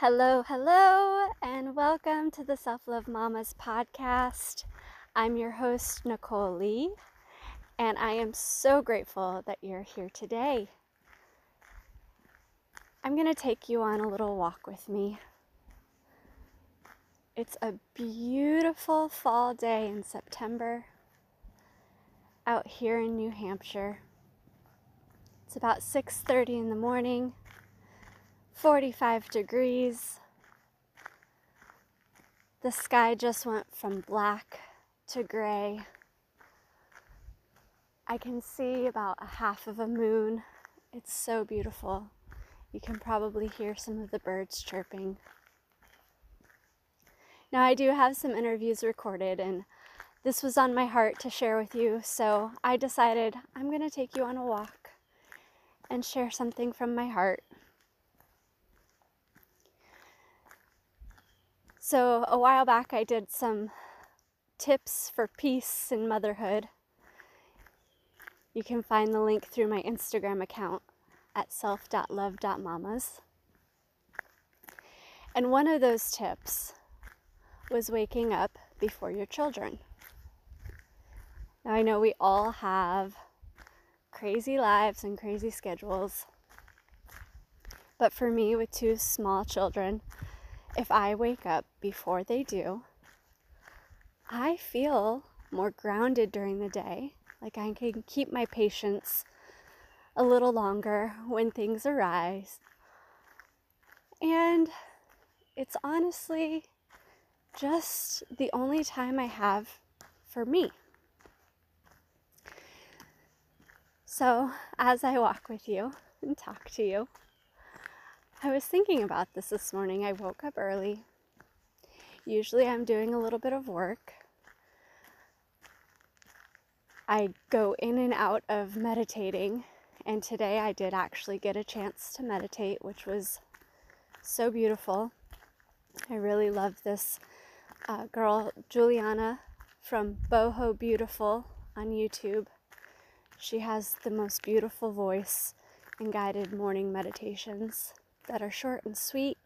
Hello, hello, and welcome to the Self Love Mamas podcast. I'm your host, Nicole Lee, and I am so grateful that you're here today. I'm going to take you on a little walk with me. It's a beautiful fall day in September out here in New Hampshire. It's about 6:30 in the morning 45 degrees. The sky just went from black to gray. I can see about a half of a moon. It's so beautiful. You can probably hear some of the birds chirping. Now, I do have some interviews recorded, and this was on my heart to share with you, so I decided I'm going to take you on a walk and share something from my heart. So, a while back, I did some tips for peace and motherhood. You can find the link through my Instagram account at self.love.mamas. And one of those tips was waking up before your children. Now, I know we all have crazy lives and crazy schedules, but for me, with two small children, if I wake up before they do, I feel more grounded during the day. Like I can keep my patience a little longer when things arise. And it's honestly just the only time I have for me. So, as I walk with you and talk to you, I was thinking about this this morning. I woke up early. Usually I'm doing a little bit of work. I go in and out of meditating, and today I did actually get a chance to meditate, which was so beautiful. I really love this uh, girl, Juliana from Boho Beautiful on YouTube. She has the most beautiful voice and guided morning meditations that are short and sweet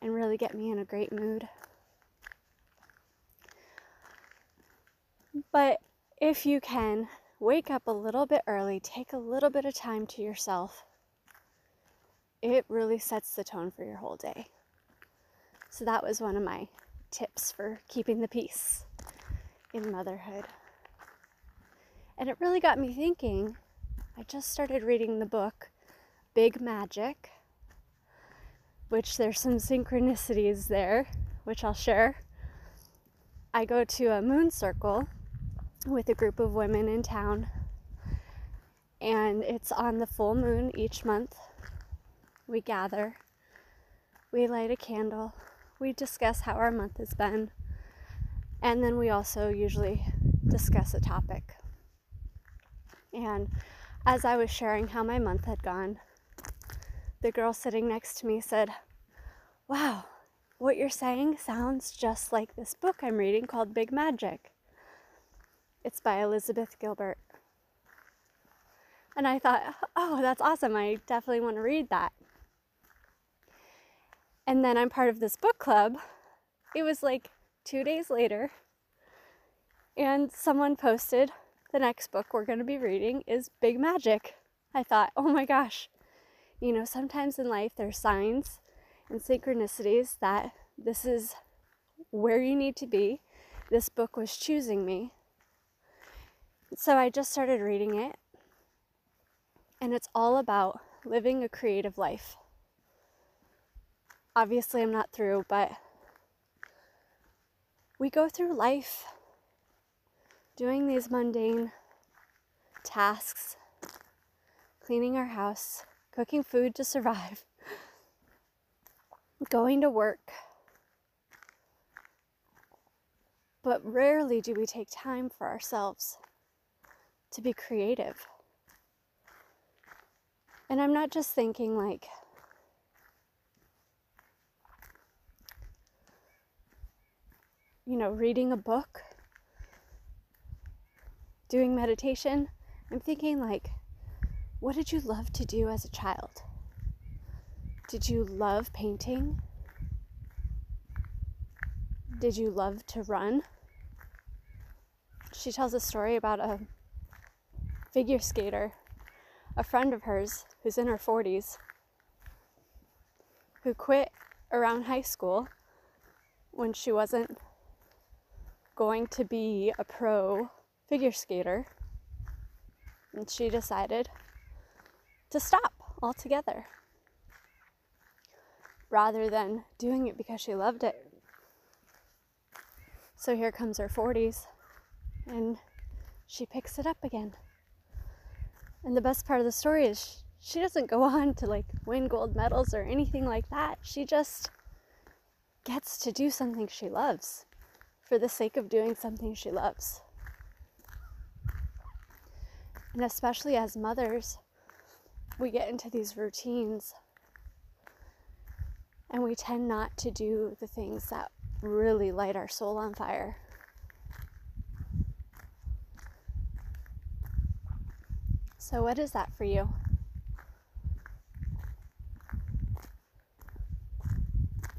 and really get me in a great mood. But if you can, wake up a little bit early, take a little bit of time to yourself. It really sets the tone for your whole day. So, that was one of my tips for keeping the peace in motherhood. And it really got me thinking. I just started reading the book Big Magic which there's some synchronicities there, which I'll share. I go to a moon circle with a group of women in town, and it's on the full moon each month. We gather, we light a candle, we discuss how our month has been, and then we also usually discuss a topic. And as I was sharing how my month had gone, the girl sitting next to me said, Wow, what you're saying sounds just like this book I'm reading called Big Magic. It's by Elizabeth Gilbert. And I thought, oh, that's awesome. I definitely want to read that. And then I'm part of this book club. It was like two days later, and someone posted the next book we're going to be reading is Big Magic. I thought, oh my gosh, you know, sometimes in life there's signs and synchronicities that this is where you need to be. This book was choosing me. So I just started reading it, and it's all about living a creative life. Obviously, I'm not through, but we go through life doing these mundane tasks, cleaning our house, cooking food to survive, going to work. But rarely do we take time for ourselves to be creative. And I'm not just thinking like, you know, reading a book, doing meditation. I'm thinking like, what did you love to do as a child? Did you love painting? Did you love to run? She tells a story about a figure skater, a friend of hers who's in her 40s, who quit around high school when she wasn't going to be a pro figure skater. And she decided to stop altogether rather than doing it because she loved it. So here comes her 40s and she picks it up again. And the best part of the story is she doesn't go on to like win gold medals or anything like that. She just gets to do something she loves for the sake of doing something she loves. And especially as mothers, we get into these routines and we tend not to do the things that really light our soul on fire. So, what is that for you?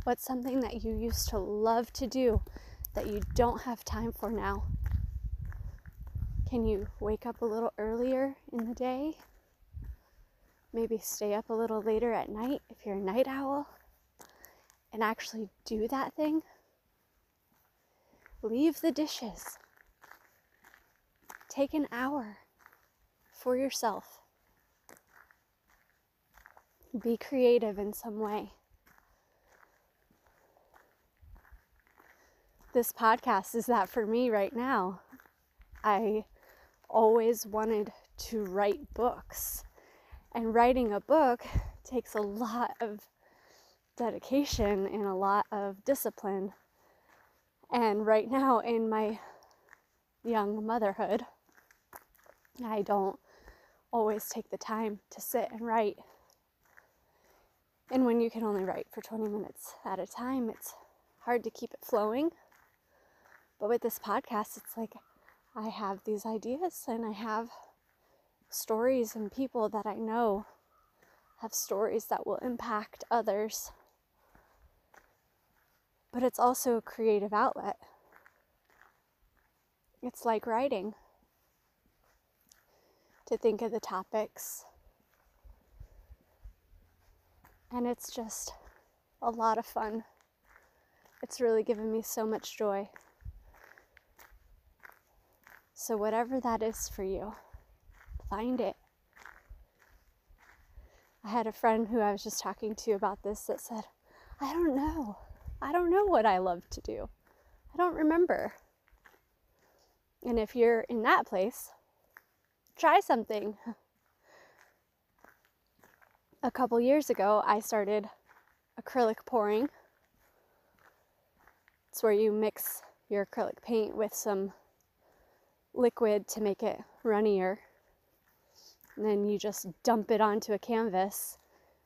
What's something that you used to love to do that you don't have time for now? Can you wake up a little earlier in the day? Maybe stay up a little later at night if you're a night owl and actually do that thing? Leave the dishes. Take an hour for yourself. Be creative in some way. This podcast is that for me right now. I always wanted to write books, and writing a book takes a lot of dedication and a lot of discipline. And right now, in my young motherhood, I don't always take the time to sit and write. And when you can only write for 20 minutes at a time, it's hard to keep it flowing. But with this podcast, it's like I have these ideas and I have stories and people that I know have stories that will impact others. But it's also a creative outlet. It's like writing to think of the topics. And it's just a lot of fun. It's really given me so much joy. So, whatever that is for you, find it. I had a friend who I was just talking to about this that said, I don't know. I don't know what I love to do. I don't remember. And if you're in that place, try something. A couple years ago, I started acrylic pouring. It's where you mix your acrylic paint with some liquid to make it runnier. And then you just dump it onto a canvas,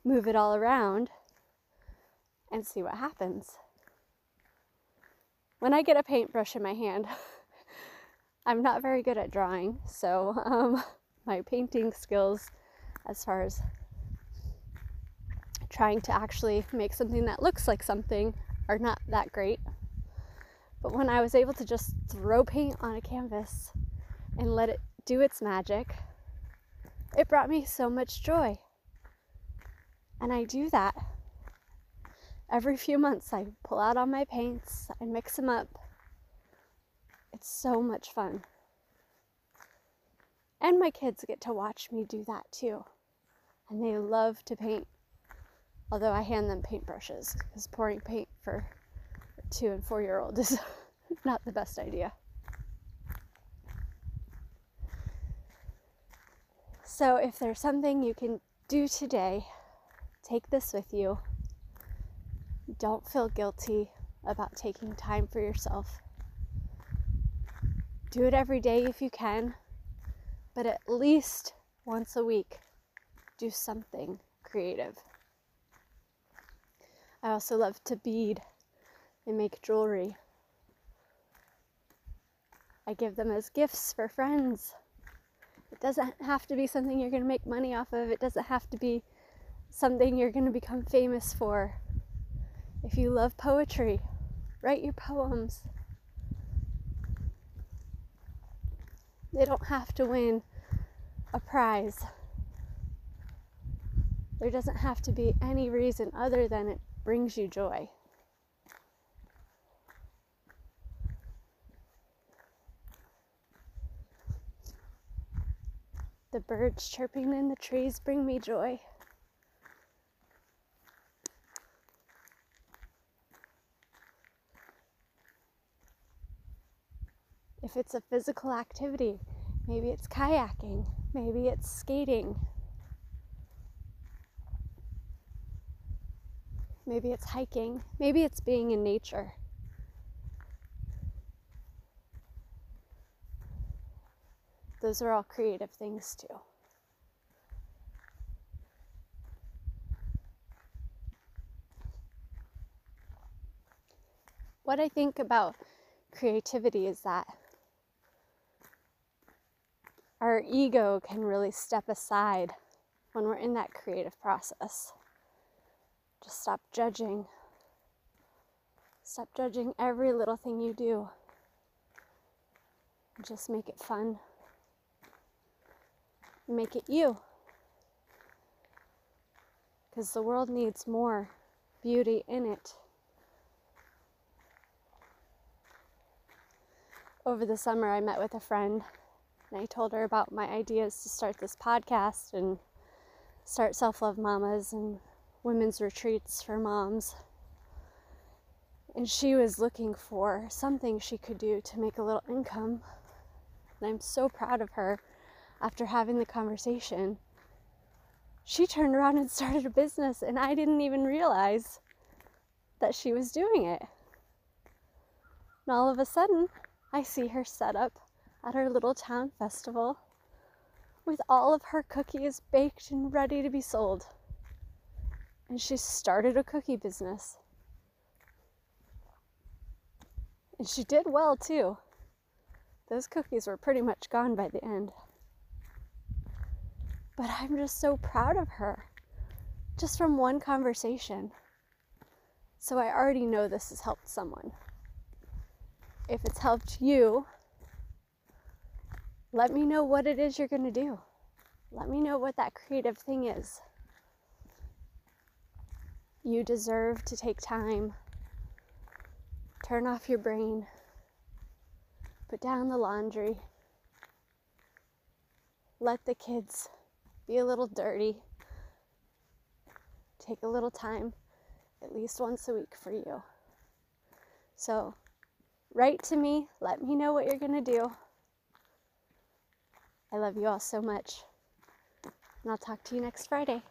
move it all around, and see what happens. When I get a paintbrush in my hand, I'm not very good at drawing, so um, my painting skills, as far as trying to actually make something that looks like something, are not that great. But when I was able to just throw paint on a canvas and let it do its magic, it brought me so much joy. And I do that every few months. I pull out all my paints, I mix them up, it's so much fun. And my kids get to watch me do that too. And they love to paint. Although I hand them paintbrushes because pouring paint for two and four year old is not the best idea. So, if there's something you can do today, take this with you. Don't feel guilty about taking time for yourself. Do it every day if you can, but at least once a week, do something creative. I also love to bead and make jewelry. I give them as gifts for friends. It doesn't have to be something you're going to make money off of, it doesn't have to be something you're going to become famous for. If you love poetry, Write your poems. They don't have to win a prize. There doesn't have to be any reason other than it brings you joy. The birds chirping in the trees bring me joy. If it's a physical activity, maybe it's kayaking, maybe it's skating, maybe it's hiking, maybe it's being in nature. Those are all creative things too. What I think about creativity is that our ego can really step aside when we're in that creative process. Just stop judging. Stop judging every little thing you do. Just make it fun. Make it you. Because the world needs more beauty in it. Over the summer, I met with a friend and I told her about my ideas to start this podcast and start Self Love Mamas and women's retreats for moms. And she was looking for something she could do to make a little income. And I'm so proud of her after having the conversation. She turned around and started a business, and I didn't even realize that she was doing it. And all of a sudden, I see her set up at her little town festival with all of her cookies baked and ready to be sold. And she started a cookie business. And she did well too. Those cookies were pretty much gone by the end. But I'm just so proud of her, just from one conversation. So I already know this has helped someone. If it's helped you, let me know what it is you're going to do. Let me know what that creative thing is. You deserve to take time, turn off your brain, put down the laundry, let the kids be a little dirty, take a little time at least once a week for you. So, write to me, let me know what you're going to do. I love you all so much. And I'll talk to you next Friday.